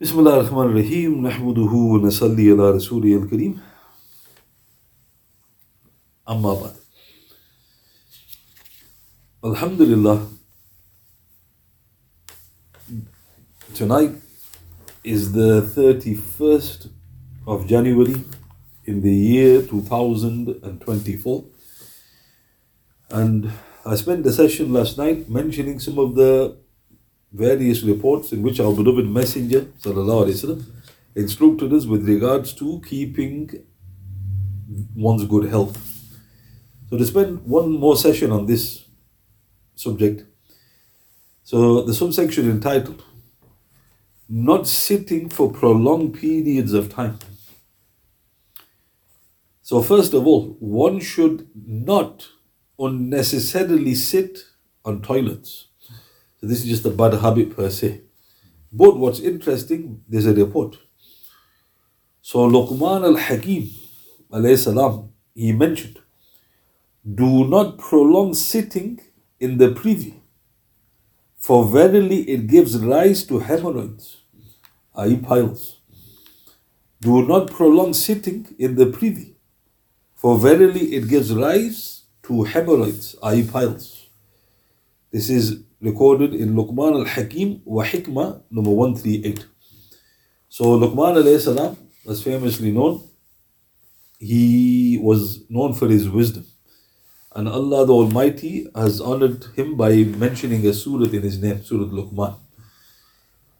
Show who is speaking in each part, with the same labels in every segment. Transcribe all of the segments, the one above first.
Speaker 1: بسم الله الرحمن الرحيم نحمده ونصلي على رسوله الكريم أما بعد Alhamdulillah tonight is the 31st of January in the year 2024 and I spent the session last night mentioning some of the various reports in which our beloved Messenger وسلم, instructed us with regards to keeping one's good health. So, to spend one more session on this subject, so the subsection entitled Not Sitting for Prolonged Periods of Time. So, first of all, one should not unnecessarily sit on toilets. so this is just a bad habit per se. But what's interesting, there's a report. So Luqman al-Hakim, alayhi salam, he mentioned, do not prolong sitting in the privy, for verily it gives rise to hemorrhoids, ah, i.e. piles. Do not prolong sitting in the privy, for verily it gives rise to hemorrhoids, ah, i.e. piles. This is recorded in Luqman al-Hakim wa Hikmah number 138. So Luqman was famously known. He was known for his wisdom. And Allah the Almighty has honored him by mentioning a surah in his name, Surah Luqman.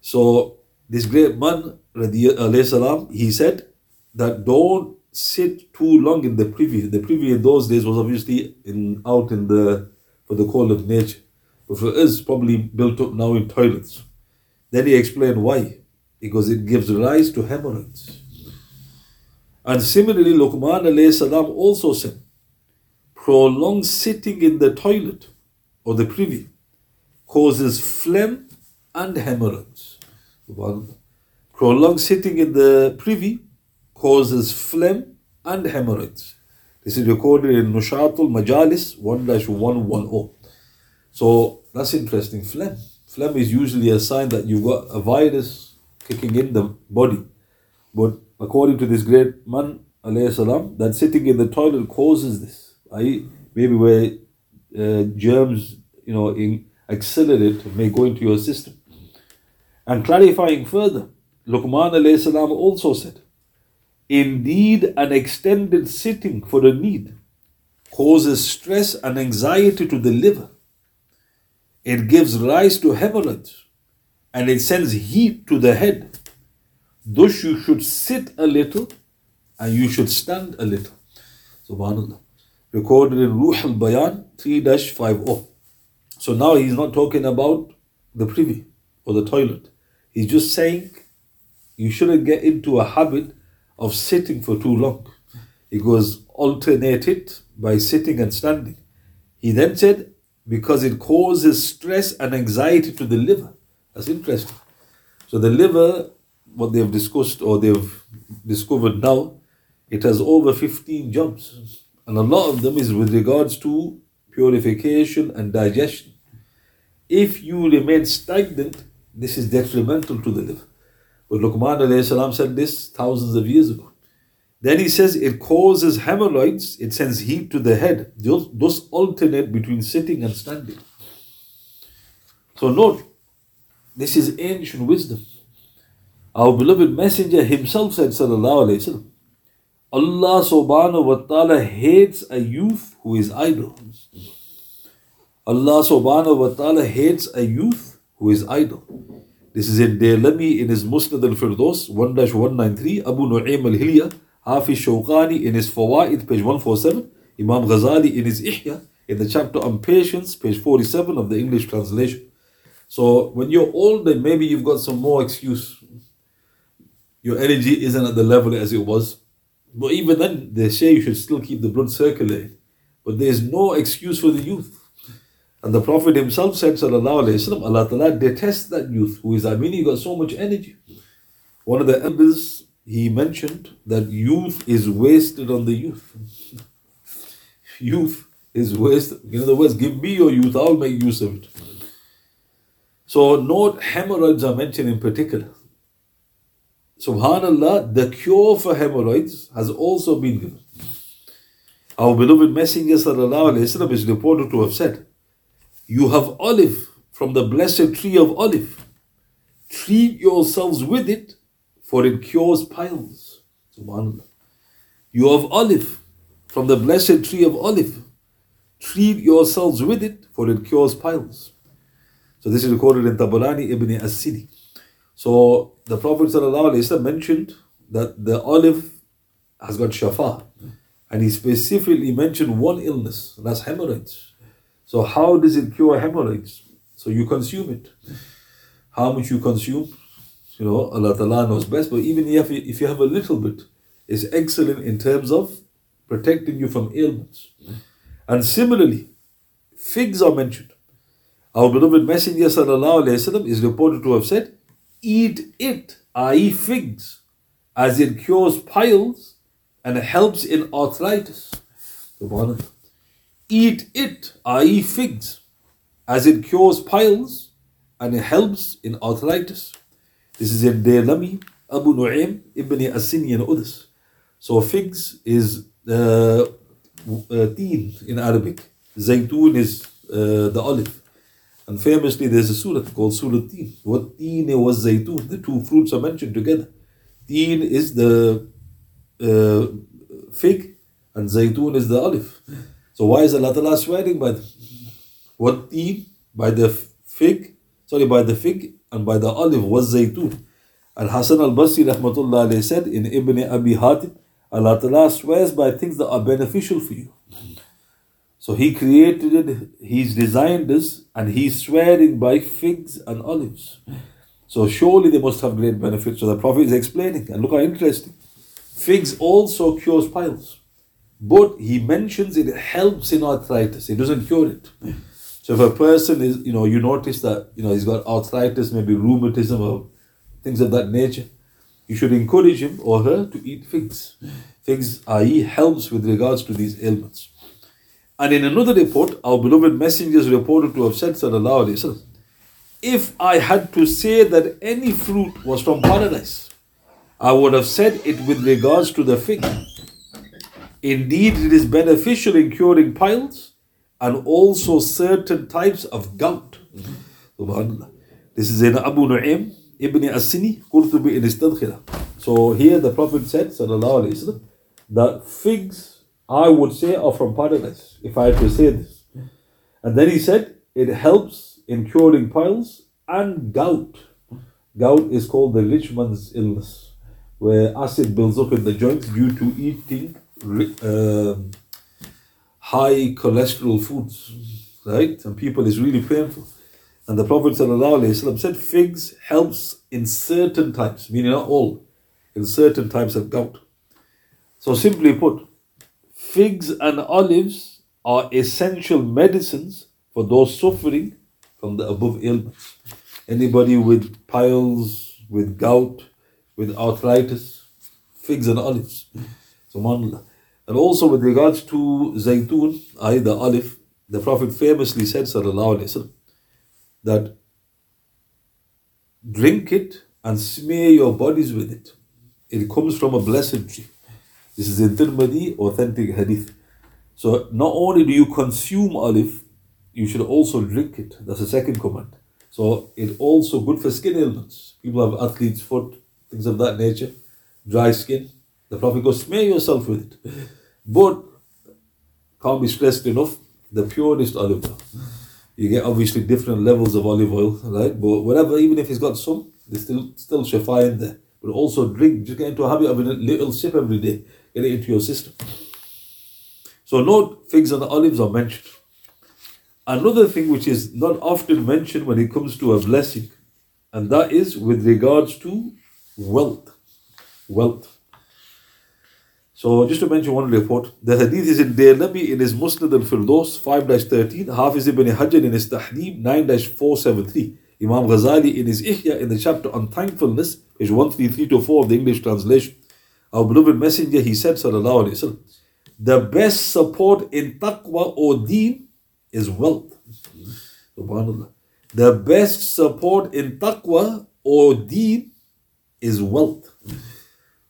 Speaker 1: So this great man, salam, he said that don't sit too long in the privy. The in those days was obviously in out in the for the call of nature. But for us, probably built up now in toilets. Then he explained why. Because it gives rise to hemorrhoids. And similarly, Luqman salam also said, prolonged sitting in the toilet or the privy causes phlegm and hemorrhoids. Prolonged sitting in the privy causes phlegm and hemorrhoids. This is recorded in Nushatul Majalis 1 110. So that's interesting. Phlegm. Phlegm is usually a sign that you've got a virus kicking in the body. But according to this great man, salam, that sitting in the toilet causes this. I maybe where uh, germs, you know, in, accelerate may go into your system. And clarifying further, Luqman salam also said, Indeed, an extended sitting for a need causes stress and anxiety to the liver it gives rise to hemorrhoids and it sends heat to the head. Thus, you should sit a little and you should stand a little. Subhanallah. Recorded in Ruh al Bayan 3 50. So now he's not talking about the privy or the toilet. He's just saying you shouldn't get into a habit of sitting for too long. He goes alternate it by sitting and standing. He then said, because it causes stress and anxiety to the liver. That's interesting. So the liver, what they've discussed or they've discovered now, it has over 15 jobs. And a lot of them is with regards to purification and digestion. If you remain stagnant, this is detrimental to the liver. But Luqman said this thousands of years ago. Then he says it causes hemorrhoids, it sends heat to the head. Those alternate between sitting and standing. So note, this is ancient wisdom. Our beloved Messenger himself said, Sallallahu Alaihi Allah subhanahu wa ta'ala hates a youth who is idle. Allah subhanahu wa ta'ala hates a youth who is idle. This is in Daylami in his Musnad al-Firdaus 1-193, Abu Nu'aym al-Hilya, Hafiz Shawqani in his Fawaid, page 147, Imam Ghazali in his Ihya, in the chapter on patience, page 47 of the English translation. So when you're older, maybe you've got some more excuse. Your energy isn't at the level as it was. But even then, they say you should still keep the blood circulating. But there's no excuse for the youth. And the Prophet himself said, Sallallahu Alaihi Wasallam, Allah Ta'ala detests that youth who is, I mean, he got so much energy. One of the elders he mentioned that youth is wasted on the youth. youth is wasted. In other words, give me your youth, I'll make use of it. So, note hemorrhoids are mentioned in particular. subhanallah, the cure for hemorrhoids has also been given. Our beloved Messenger وسلم, is reported to have said, You have olive from the blessed tree of olive. Treat yourselves with it, for it cures piles. Subhanallah. You have olive from the blessed tree of olive. Treat yourselves with it, for it cures piles. So this is recorded in Tabarani ibn as-Sidi. So the Prophet ﷺ mentioned that the olive has got shafa. And he specifically mentioned one illness, that's hemorrhoids. So how does it cure hemorrhoids? So you consume it. How much you consume, you know, Allah Ta'ala knows best. But even if you, if you have a little bit, it's excellent in terms of protecting you from ailments. And similarly, figs are mentioned. Our beloved Messenger وسلم, is reported to have said, Eat it, i.e., figs, as it cures piles and helps in arthritis. Subhanallah. Eat it, i.e., figs, as it cures piles and it helps in arthritis. This is in Daylami, Abu Nu'aym ibn Asini and others. So figs is uh, uh, teen in Arabic. Zaytun is uh, the olive. And famously, there's a surah called Surah Teen. What teen was zaytun. The two fruits are mentioned together. Teen is the uh, fig, and zaytun is the olive. So why is Allah Ta'ala swearing by them? What teen? By the fig, sorry, by the fig and by the olive was zaytun. And Hasan al-Basri rahmatullah said in Ibn Abi Hatim, Allah Ta'ala swears by things that are beneficial for you. So he created it, he's designed this, and he's swearing by figs and olives. So surely they must have great benefits. So the Prophet is explaining, and look how interesting. Figs also cures piles. But he mentions it helps in arthritis. It doesn't cure it. So if a person is, you know, you notice that, you know, he's got arthritis, maybe rheumatism or things of that nature, you should encourage him or her to eat figs. Figs, i.e., helps with regards to these ailments. And in another report, our beloved messengers reported to have said, Sallallahu Alaihi Wasallam, if I had to say that any fruit was from paradise, I would have said it with regards to the fig. Indeed, it is beneficial in curing piles and also certain types of gout. This is in Abu Nu'aym ibn Asini, Qurtubi in Istadkhila. So here the Prophet said, Sallallahu Alaihi Wasallam, that figs I would say are from paradise, if I had to say this. And then he said, it helps in curing piles and gout. Gout is called the rich man's illness, where acid builds up in the joints due to eating uh, high cholesterol foods, right? And people is really painful. And the Prophet ﷺ said figs helps in certain types, meaning not all, in certain types of gout. So simply put, figs and olives are essential medicines for those suffering from the above ailments. Anybody with piles, with gout, with arthritis, figs and olives. Subhanallah. And also with regards to zaytun, i.e. the olive, the Prophet famously said, sallallahu alayhi wasallam, that drink it and smear your bodies with it. It comes from a blessed tree. This is in Tirmidhi, authentic hadith. So not only do you consume olive, you should also drink it. That's the second command. So it's also good for skin ailments. People have athlete's foot, things of that nature, dry skin. The Prophet goes, smear yourself with it. But can't be stressed enough, the purest olive oil. You get obviously different levels of olive oil, right? But whatever, even if he's got some, there's still still shafa in there. But also drink, just get into a habit of a little sip every day get it into your system. So note figs and olives are mentioned. Another thing which is not often mentioned when it comes to a blessing, and that is with regards to wealth. Wealth. So just to mention one report, the hadith is in Daylami in his Musnad al-Firdos 5-13, Hafiz ibn Hajar in his Tahdeeb 9-473, Imam Ghazali in his Ihya in the chapter on thankfulness, page 133 to 4 of the English translation, our beloved messenger, he said, Sallallahu Alaihi Wasallam, the best support in taqwa or deen is wealth. Subhanallah. The best support in taqwa or deen is wealth.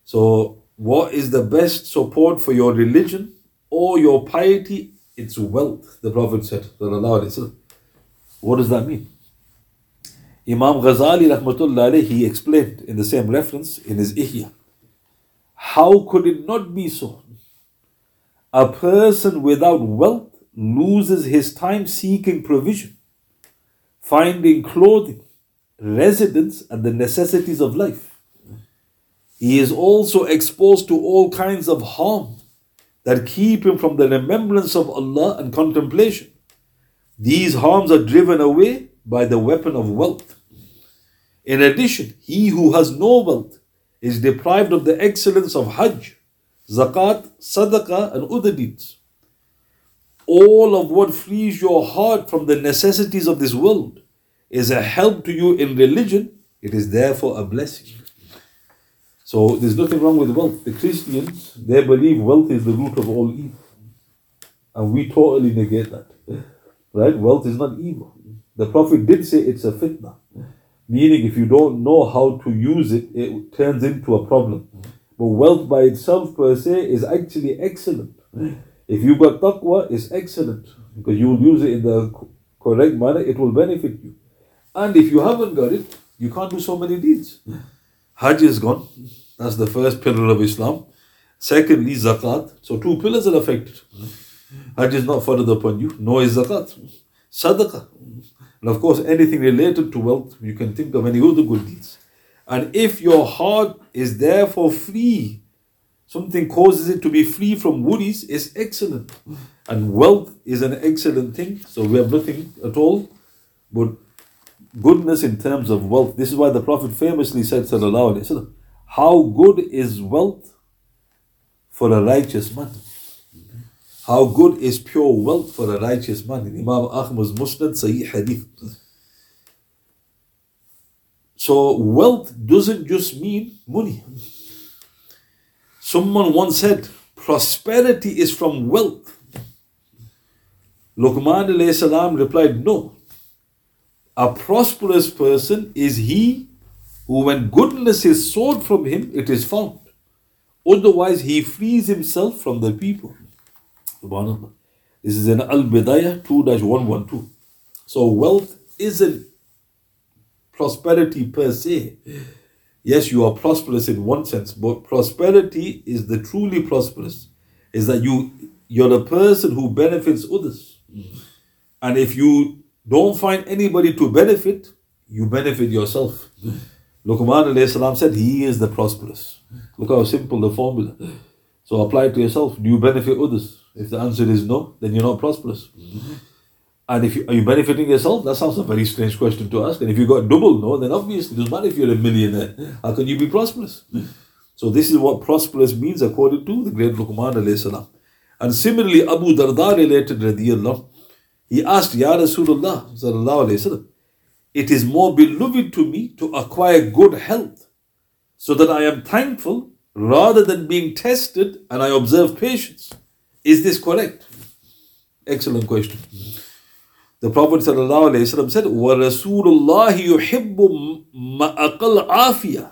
Speaker 1: So, what is the best support for your religion or your piety? It's wealth, the Prophet said. What does that mean? Imam Ghazali rahmatullah he explained in the same reference in his Ihya. How could it not be so? A person without wealth loses his time seeking provision, finding clothing, residence, and the necessities of life. He is also exposed to all kinds of harm that keep him from the remembrance of Allah and contemplation. These harms are driven away by the weapon of wealth. In addition, he who has no wealth is deprived of the excellence of Hajj, Zakat, Sadaqah, and other deeds. All of what frees your heart from the necessities of this world is a help to you in religion, it is therefore a blessing. So there's nothing wrong with wealth. The Christians, they believe wealth is the root of all evil. And we totally negate that. Right? Wealth is not evil. The Prophet did say it's a fitna. Meaning, if you don't know how to use it, it turns into a problem. But wealth by itself, per se, is actually excellent. If you've got taqwa, it's excellent because you will use it in the correct manner, it will benefit you. And if you haven't got it, you can't do so many deeds. Hajj is gone. That's the first pillar of Islam. Secondly, zakat. So two pillars are affected. Hajj is not further upon you, nor is zakat. Sadaqah. And of course, anything related to wealth, you can think of any other good deeds. And if your heart is therefore free, something causes it to be free from worries, is excellent. And wealth is an excellent thing. So we have nothing at all but goodness in terms of wealth. This is why the Prophet famously said, Sallallahu Alaihi Wasallam, How good is wealth for a righteous man? How good is pure wealth for a righteous man? In Imam Ahmad's Musnad Sahih Hadith. So wealth doesn't just mean money. Someone once said, prosperity is from wealth. Luqman salam replied, no. A prosperous person is he who, when goodness is sought from him, it is found. Otherwise, he frees himself from the people. Subhanallah. This is in Al Bidayah 2 112. So, wealth isn't prosperity per se. Yes, you are prosperous in one sense, but prosperity is the truly prosperous, is that you you're the person who benefits others. And if you don't find anybody to benefit, you benefit yourself. Luqman salam said, He is the prosperous. Look how simple the formula. So apply it to yourself. Do you benefit others? If the answer is no, then you're not prosperous. And if you, are you benefiting yourself? That sounds a very strange question to ask. And if you got double no, then obviously it doesn't matter if you're a millionaire. How can you be prosperous? So this is what prosperous means according to the great Luqman alayhi salam. And similarly, Abu Darda related radiyallahu he asked, Ya Rasulullah, sallallahu it is more beloved to me to acquire good health, so that I am thankful rather than being tested and I observe patience. Is this correct? Excellent question. The Prophet said, وَرَسُولُ اللَّهِ يُحِبُّ مَأَقَلْ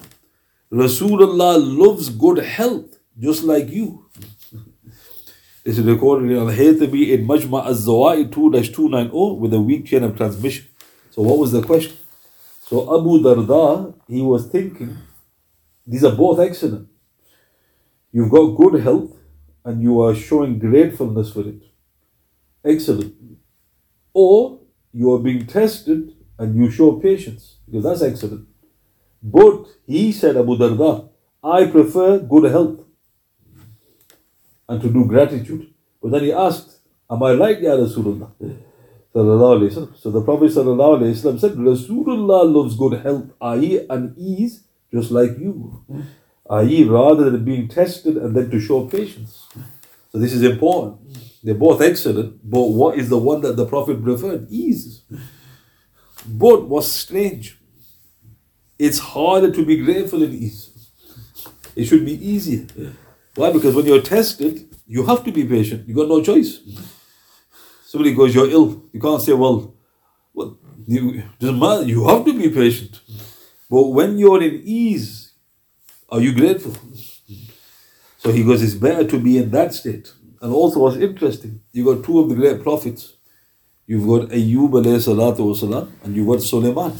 Speaker 1: Rasulullah loves good health, just like you. This is recorded in Al-Haythami in Majma' al-Zawa'id 2-290 with a weak chain of transmission. So what was the question? So Abu Darda, he was thinking, these are both excellent. You've got good health and you are showing gratefulness for it. Excellent. Or you are being tested and you show patience because that's excellent. But he said, Abu Darda, I prefer good health and to do gratitude. But then he asked, Am I like Ya Rasulullah? So the Prophet said, Rasulullah loves good health, i.e., and ease, just like you. I.e., rather than being tested and then to show patience. So this is important. They're both excellent, but what is the one that the Prophet preferred? Ease. But what's strange? It's harder to be grateful in ease. It should be easier. Why? Because when you're tested, you have to be patient. You got no choice. Somebody goes, you're ill. You can't say, well, well, you doesn't matter. You have to be patient. But when you're in ease, Are you grateful? So he goes, it's better to be in that state. And also what's interesting, you got two of the great prophets. You've got Ayyub alayhi salatu wasalam, and you've got Sulaiman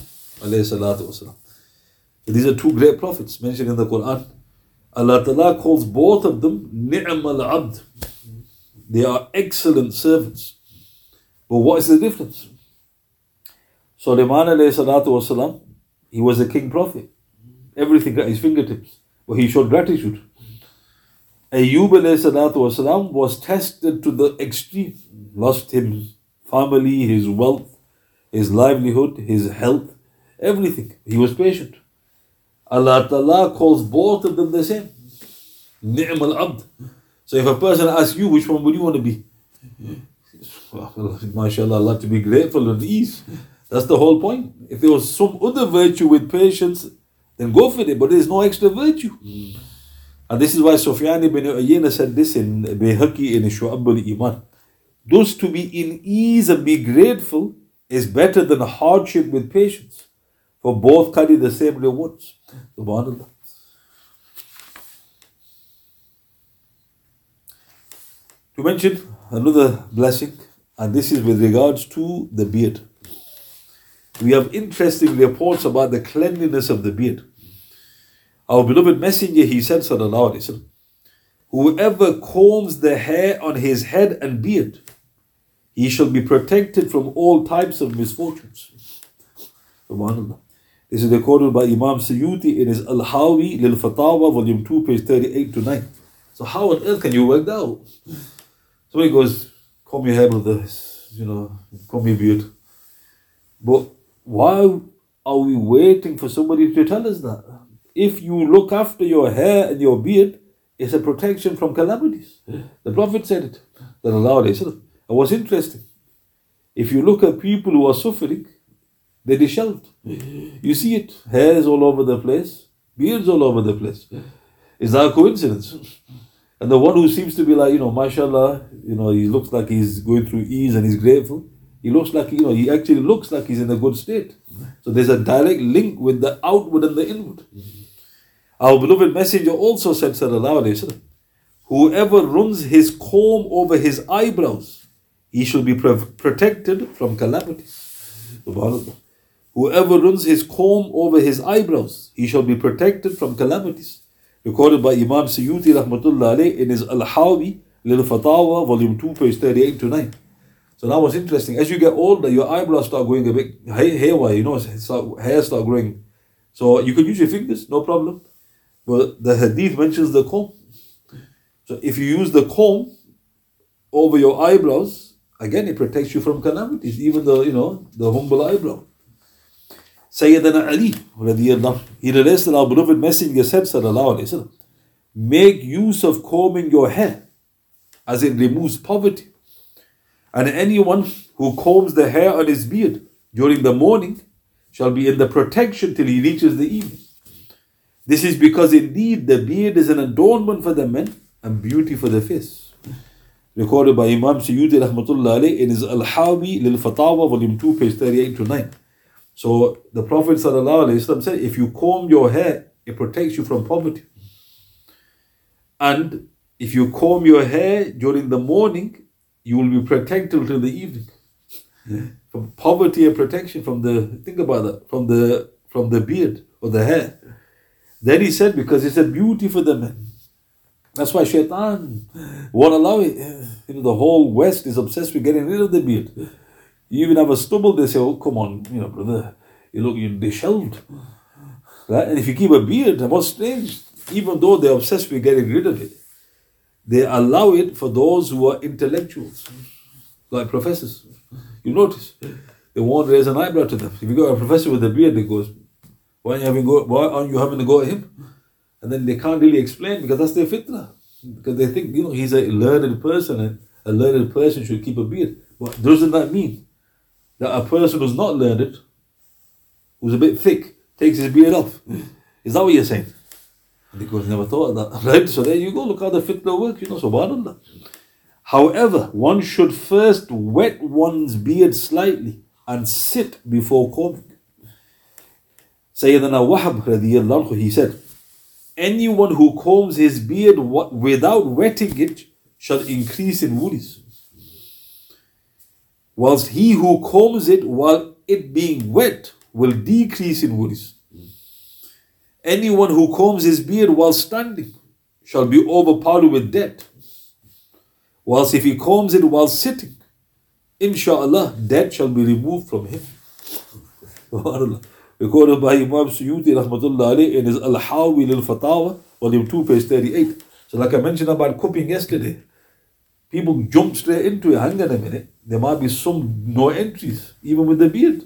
Speaker 1: alayhi salatu wasalam. These are two great prophets mentioned in the Quran. Allah Ta'ala calls both of them Ni'mal Abd. They are excellent servants. But what is the difference? Sulaiman alayhi salatu wasalam, he was a king prophet. Everything at his fingertips. But he showed gratitude. Ayyub alayhi salatu was tested to the extreme. Lost his family, his wealth, his livelihood, his health, everything. He was patient. Allah Ta'ala calls both of them the same. Ni'mal abd. So if a person asks you, which one would you want to be? Mashallah, Allah to be grateful and ease. That's the whole point. If there was some other virtue with patience, then go for it, but there's no extra virtue. And this is why Sufyan ibn Uyayna said this in Bayhaqi in Shu'ab al-Iman. Those to be in ease and be grateful is better than hardship with patience. For both carry the same rewards. SubhanAllah. To mention another blessing, and this is with regards to the beard. We have interesting reports about the cleanliness of the beard. Our beloved messenger, he said, sallallahu alayhi wasallam, whoever combs the hair on his head and beard, he shall be protected from all types of misfortunes. This is recorded by Imam Suyuti in his Al-Hawi Lil Fatawa, volume 2, page 38 to 9. So how on earth can you work that out? Somebody goes, comb your hair, brother, you know, comb your beard. But why are we waiting for somebody to tell us that? if you look after your hair and your beard, it's a protection from calamities. The Prophet said it. That Allah and what's interesting, if you look at people who are suffering, they're disheveled. You see it, hairs all over the place, beards all over the place. Is that a coincidence? And the one who seems to be like, you know, mashallah, you know, he looks like he's going through ease and he's grateful. He looks like, you know, he actually looks like he's in a good state. So there's a direct link with the outward and the inward. Our beloved Messenger also said, Sallallahu Wasallam, Whoever runs his comb over his eyebrows, he shall be protected from calamities. Whoever runs his comb over his eyebrows, he shall be protected from calamities. Recorded by Imam Suyuti Rahmatullah in his Al-Hawi Lil Fatawa, volume 2, page 38 to 9. So now what's interesting, as you get older, your eyebrows start going a bit haywire, you know, start, hair start growing. So you can use your fingers, no problem. But the hadith mentions the comb. So if you use the comb over your eyebrows, again it protects you from calamities, even the you know the humble eyebrow. Sayyidina Ali radiallahu he relates that our beloved messenger said sallallahu alayhi wasallam, make use of combing your hair as it removes poverty. And anyone who combs the hair on his beard during the morning shall be in the protection till he reaches the evening. This is because indeed the beard is an adornment for the men and beauty for the face. Recorded by Imam Suyuti Rahmatullah in his Al-Hawi Lil Fatawa, volume 2, page 38 to 9. So the Prophet ﷺ said, if you comb your hair, it protects you from poverty. And if you comb your hair during the morning, you will be protected till the evening. From poverty and protection from the think about that, from the from the beard or the hair. Then he said, because it's a beauty for the men. That's why shaitan won't allow it. You know, the whole West is obsessed with getting rid of the beard. You even have a stubble, they say, oh, come on, you know, brother, you look, you're disheveled. Right? And if you keep a beard, what's strange, even though they're obsessed with getting rid of it, they allow it for those who are intellectuals, like professors. You notice, they won't raise an eyebrow to them. If you got a professor with a beard, they goes, why aren't you having go, why aren't you having to go at him? And then they can't really explain because that's their fitna. Because they think, you know, he's a learned person and a learned person should keep a beard. But doesn't that mean that a person who's not learned, who's a bit thick, takes his beard off? Is that what you're saying? And he goes, never thought of that. Right? So there you go, look how the fitna works, you know, subhanAllah. However, one should first wet one's beard slightly and sit before combing. Sayyidina Wahab radiallahu he said, anyone who combs his beard without wetting it shall increase in woolies. Whilst he who combs it while it being wet will decrease in woolies. Anyone who combs his beard while standing shall be overpowered with debt. Whilst if he combs it while sitting, inshallah, debt shall be removed from him. Recorded by Imam Suyuti in his Al-Hawi al-Fatawa, volume 2, page 38. So like I mentioned about cupping yesterday, people jump straight into it. Hang on a minute. There might be some no entries, even with the beard.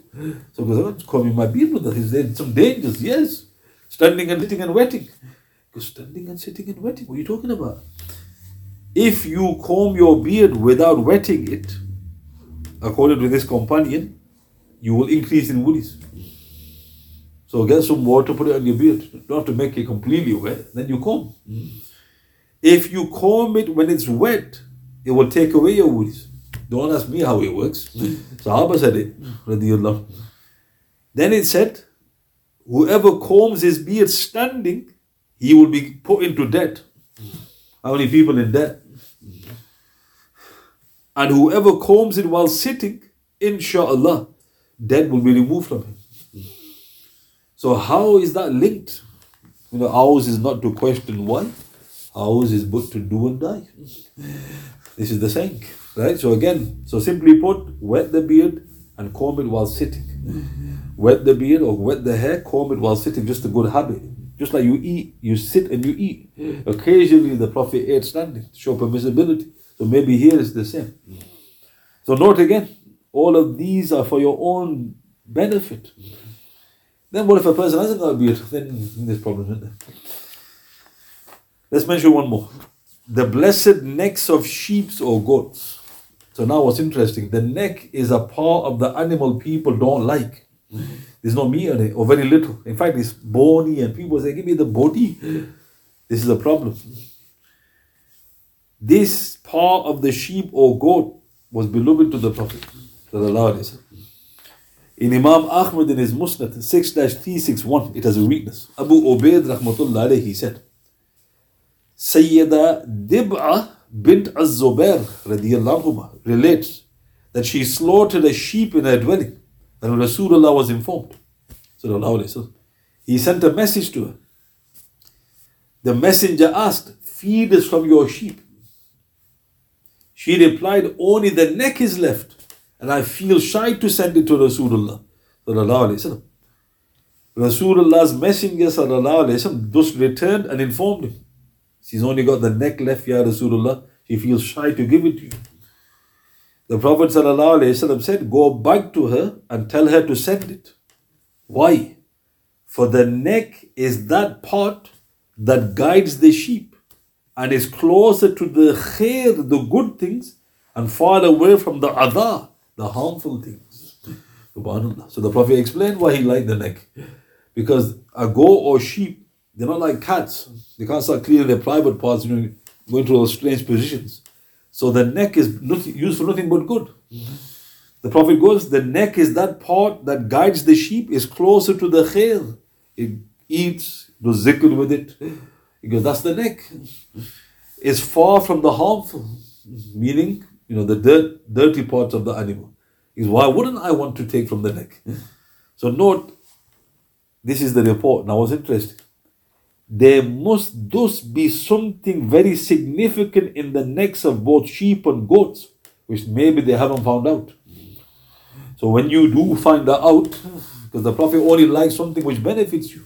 Speaker 1: So because I'm combing my beard with that. Is there some dangers? Yes. Standing and sitting and wetting. Because standing and sitting and wetting, what are you talking about? If you comb your beard without wetting it, according to this companion, you will increase in woolies. So get some water, put it on your beard. Don't have to make it completely wet, then you comb. If you comb it when it's wet, it will take away your woolies. Don't ask me how it works. Sahaba said it. Radiallahu. Then it said, whoever combs his beard standing, he will be put into debt. How many people in debt? And whoever combs it while sitting, inshallah, debt will be removed from him. So how is that linked? You know, ours is not to question why. Ours is but to do and die. This is the saying, right? So again, so simply put, wet the beard and comb it while sitting. Wet the beard or wet the hair, comb it while sitting, just a good habit. Just like you eat, you sit and you eat. Occasionally the Prophet ate standing to show permissibility. So maybe here is the same. So note again, all of these are for your own benefit. Then what if a person hasn't got a beard? Then there's problems, isn't there? Let's mention one more. The blessed necks of sheep or goats. So now what's interesting, the neck is a part of the animal people don't like. There's no meat on it, or very little. In fact, it's bony, and people say, Give me the body. This is a problem. This part of the sheep or goat was beloved to the Prophet. In Imam Ahmad in his Musnad 6 361, it has a weakness. Abu Ubaid rahmatullah alayhi, he said, Sayyida Dib'a bint Az-Zubair relates that she slaughtered a sheep in her dwelling and Rasulullah was informed. He sent a message to her. The messenger asked, Feed us from your sheep. She replied, Only the neck is left, and I feel shy to send it to Rasulullah. Rasulullah's messenger thus returned and informed him. She's only got the neck left, Ya Rasulullah. She feels shy to give it to you. The Prophet ﷺ said, Go back to her and tell her to send it. Why? For the neck is that part that guides the sheep and is closer to the khair, the good things, and far away from the adha, the harmful things. Subhanallah. So the Prophet explained why he liked the neck. Because a goat or sheep, they're not like cats. They can't start cleaning their private parts, you know, going to those strange positions. So the neck is nothing, used for nothing but good. The Prophet goes, the neck is that part that guides the sheep, is closer to the khair. It eats, does zikr with it. He goes, that's the neck. It's far from the harmful, meaning, you know, the dirt, dirty parts of the animal. Is why wouldn't I want to take from the neck? So note, this is the report. Now what's interesting? There must thus be something very significant in the necks of both sheep and goats, which maybe they haven't found out. So when you do find that out, because the Prophet only likes something which benefits you.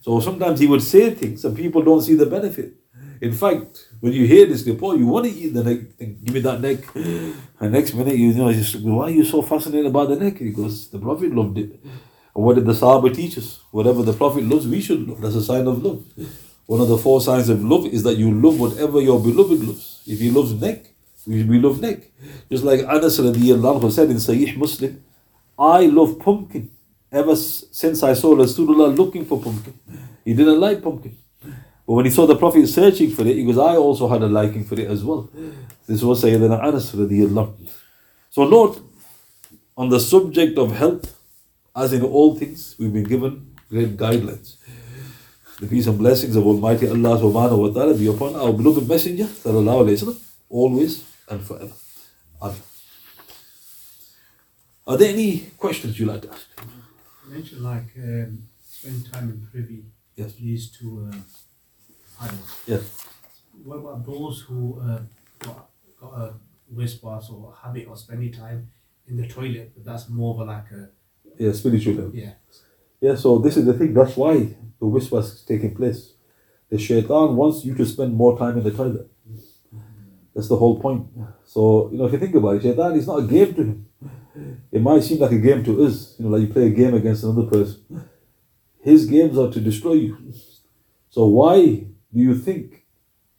Speaker 1: So sometimes he would say things and people don't see the benefit. In fact, when you hear this report, you want to eat the neck, give me that neck. And next minute, you know, why are you so fascinated about the neck? Because the Prophet loved it. What did the Sahaba teach us? Whatever the Prophet loves, we should love. That's a sign of love. One of the four signs of love is that you love whatever your beloved loves. If he loves neck, we, we love neck. Just like Anas radiallahu said in Sahih Muslim, I love pumpkin ever since I saw Rasulullah looking for pumpkin. He didn't like pumpkin. But when he saw the Prophet searching for it, he goes, I also had a liking for it as well. This was Sayyidina Anas radiallahu. So note, on the subject of health, as in all things, we've been given great guidelines. The peace and blessings of Almighty Allah subhanahu wa ta'ala be upon our beloved Messenger, sallallahu alayhi wa sallam, always and forever. Amen. Are there any questions you'd like to ask?
Speaker 2: You mentioned like um, spend time in privy
Speaker 1: Yes.
Speaker 2: leads to uh, idols.
Speaker 1: Yes.
Speaker 2: What about those who uh, got, got a whisper or a habit of spending time in the toilet, but that's more of a like a
Speaker 1: Yeah, spiritual level.
Speaker 2: yeah.
Speaker 1: Yeah, so this is the thing. That's why the whisper is taking place. The shaitan wants you to spend more time in the toilet. That's the whole point. So, you know, if you think about it, shaitan is not a game to him. It might seem like a game to us, you know, like you play a game against another person. His games are to destroy you. So why do you think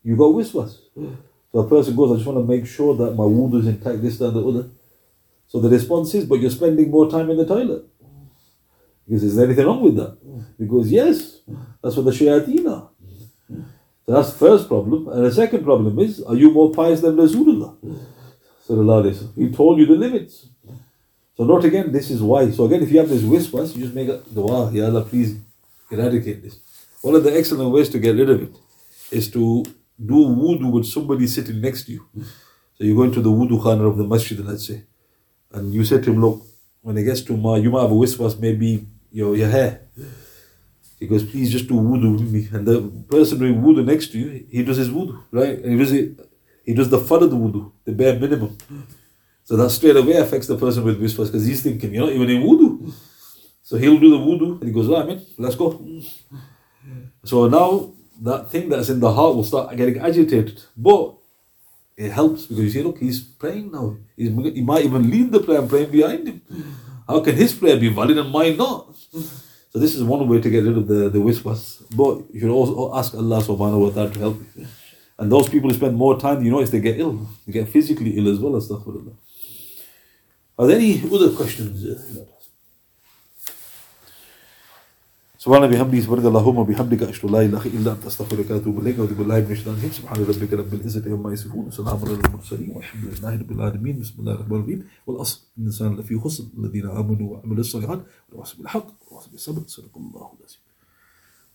Speaker 1: you got whispers? So a person goes, I just want to make sure that my wound is intact, this, that, and the other. So the response is, but you're spending more time in the toilet. Because is there anything wrong with that? Because yes, that's what the shayateen are. So that's the first problem. And the second problem is, are you more pious than Rasulullah? He told you the limits. So note again, this is why. So again, if you have this whispers, you just make a dua, Ya Allah, please eradicate this. One of the excellent ways to get rid of it is to do wudu with somebody sitting next to you. So you go into the wudu khana of the masjid, let's say, and you say to him, look, when it gets to ma, you might have a whispers, maybe your, your hair. He goes, please just do wudu with me. And the person doing wudu next to you, he does his wudu, right? And he does it, he does the fun of the wudu, the bare minimum. So that straight away affects the person with whispers because he's thinking, you're not even in wudu. So he'll do the wudu and he goes, right, man, let's go. So now that thing that's in the heart will start getting agitated. But it helps because you see, look, he's praying now. He's, he might even lead the prayer and praying behind him. How can his prayer be valid and mine not? So this is one way to get rid of the, the whispers. But you should also ask Allah subhanahu wa ta'ala to help you. And those people who spend more time, you notice they get ill. They get physically ill as well, astaghfirullah. Are there any other questions? سبحان بحمده سبحانك اللهم وبحمدك أشهد لا إله إلا أنت أستغفرك وأتوب إليك واعوذ بالله من الشيطان الرجيم. سبحان ربك رب العزة عما يصفون وسلام على المرسلين والحمد لله رب العالمين. بسم الله الرحمن الرحيم. والأصل الإنسان لفي خسر الذين آمنوا وعملوا الصالحات وتواصوا بالحق وتواصوا بالصبر صدق الله العظيم.